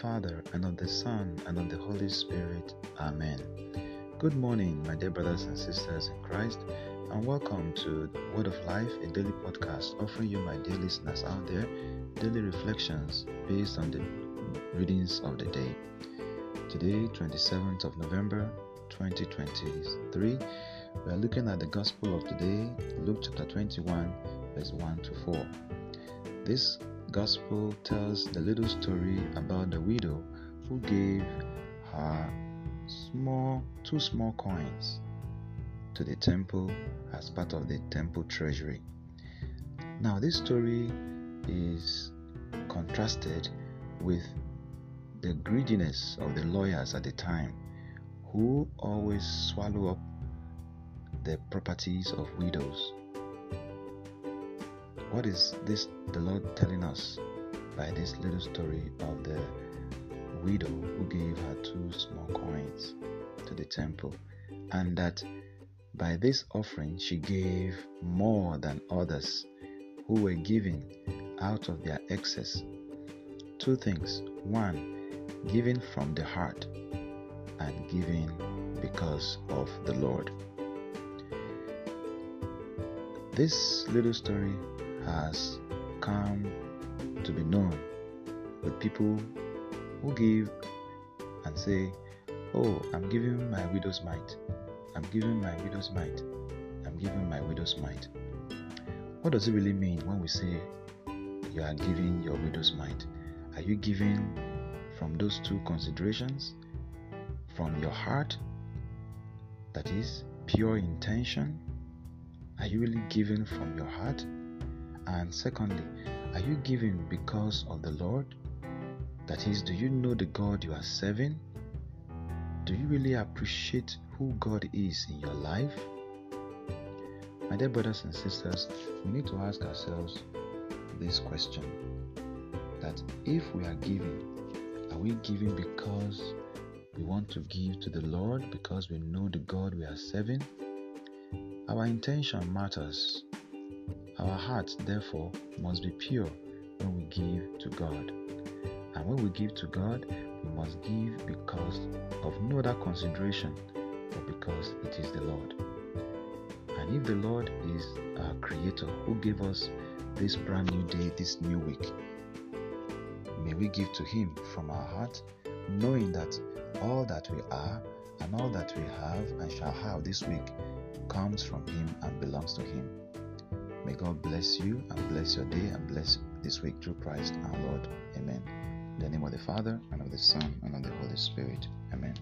Father, and of the Son, and of the Holy Spirit. Amen. Good morning, my dear brothers and sisters in Christ, and welcome to Word of Life, a daily podcast offering you, my dear listeners out there, daily reflections based on the readings of the day. Today, 27th of November 2023, we are looking at the Gospel of today, Luke chapter 21, verse 1 to 4. This gospel tells the little story about the widow who gave her small two small coins to the temple as part of the temple treasury. Now this story is contrasted with the greediness of the lawyers at the time who always swallow up the properties of widows what is this the Lord telling us by this little story of the widow who gave her two small coins to the temple? And that by this offering she gave more than others who were giving out of their excess. Two things. One, giving from the heart, and giving because of the Lord. This little story has come to be known with people who give and say, Oh, I'm giving my widow's mite. I'm giving my widow's mite. I'm giving my widow's mite. What does it really mean when we say you are giving your widow's mite? Are you giving from those two considerations? From your heart? That is pure intention? Are you really giving from your heart? And secondly, are you giving because of the Lord? That is, do you know the God you are serving? Do you really appreciate who God is in your life? My dear brothers and sisters, we need to ask ourselves this question that if we are giving, are we giving because we want to give to the Lord because we know the God we are serving? Our intention matters. Our hearts, therefore, must be pure when we give to God. And when we give to God, we must give because of no other consideration, but because it is the Lord. And if the Lord is our Creator who gave us this brand new day, this new week, may we give to Him from our heart, knowing that all that we are and all that we have and shall have this week comes from Him and belongs to Him. May God bless you and bless your day and bless this week through Christ our Lord. Amen. In the name of the Father, and of the Son, and of the Holy Spirit. Amen.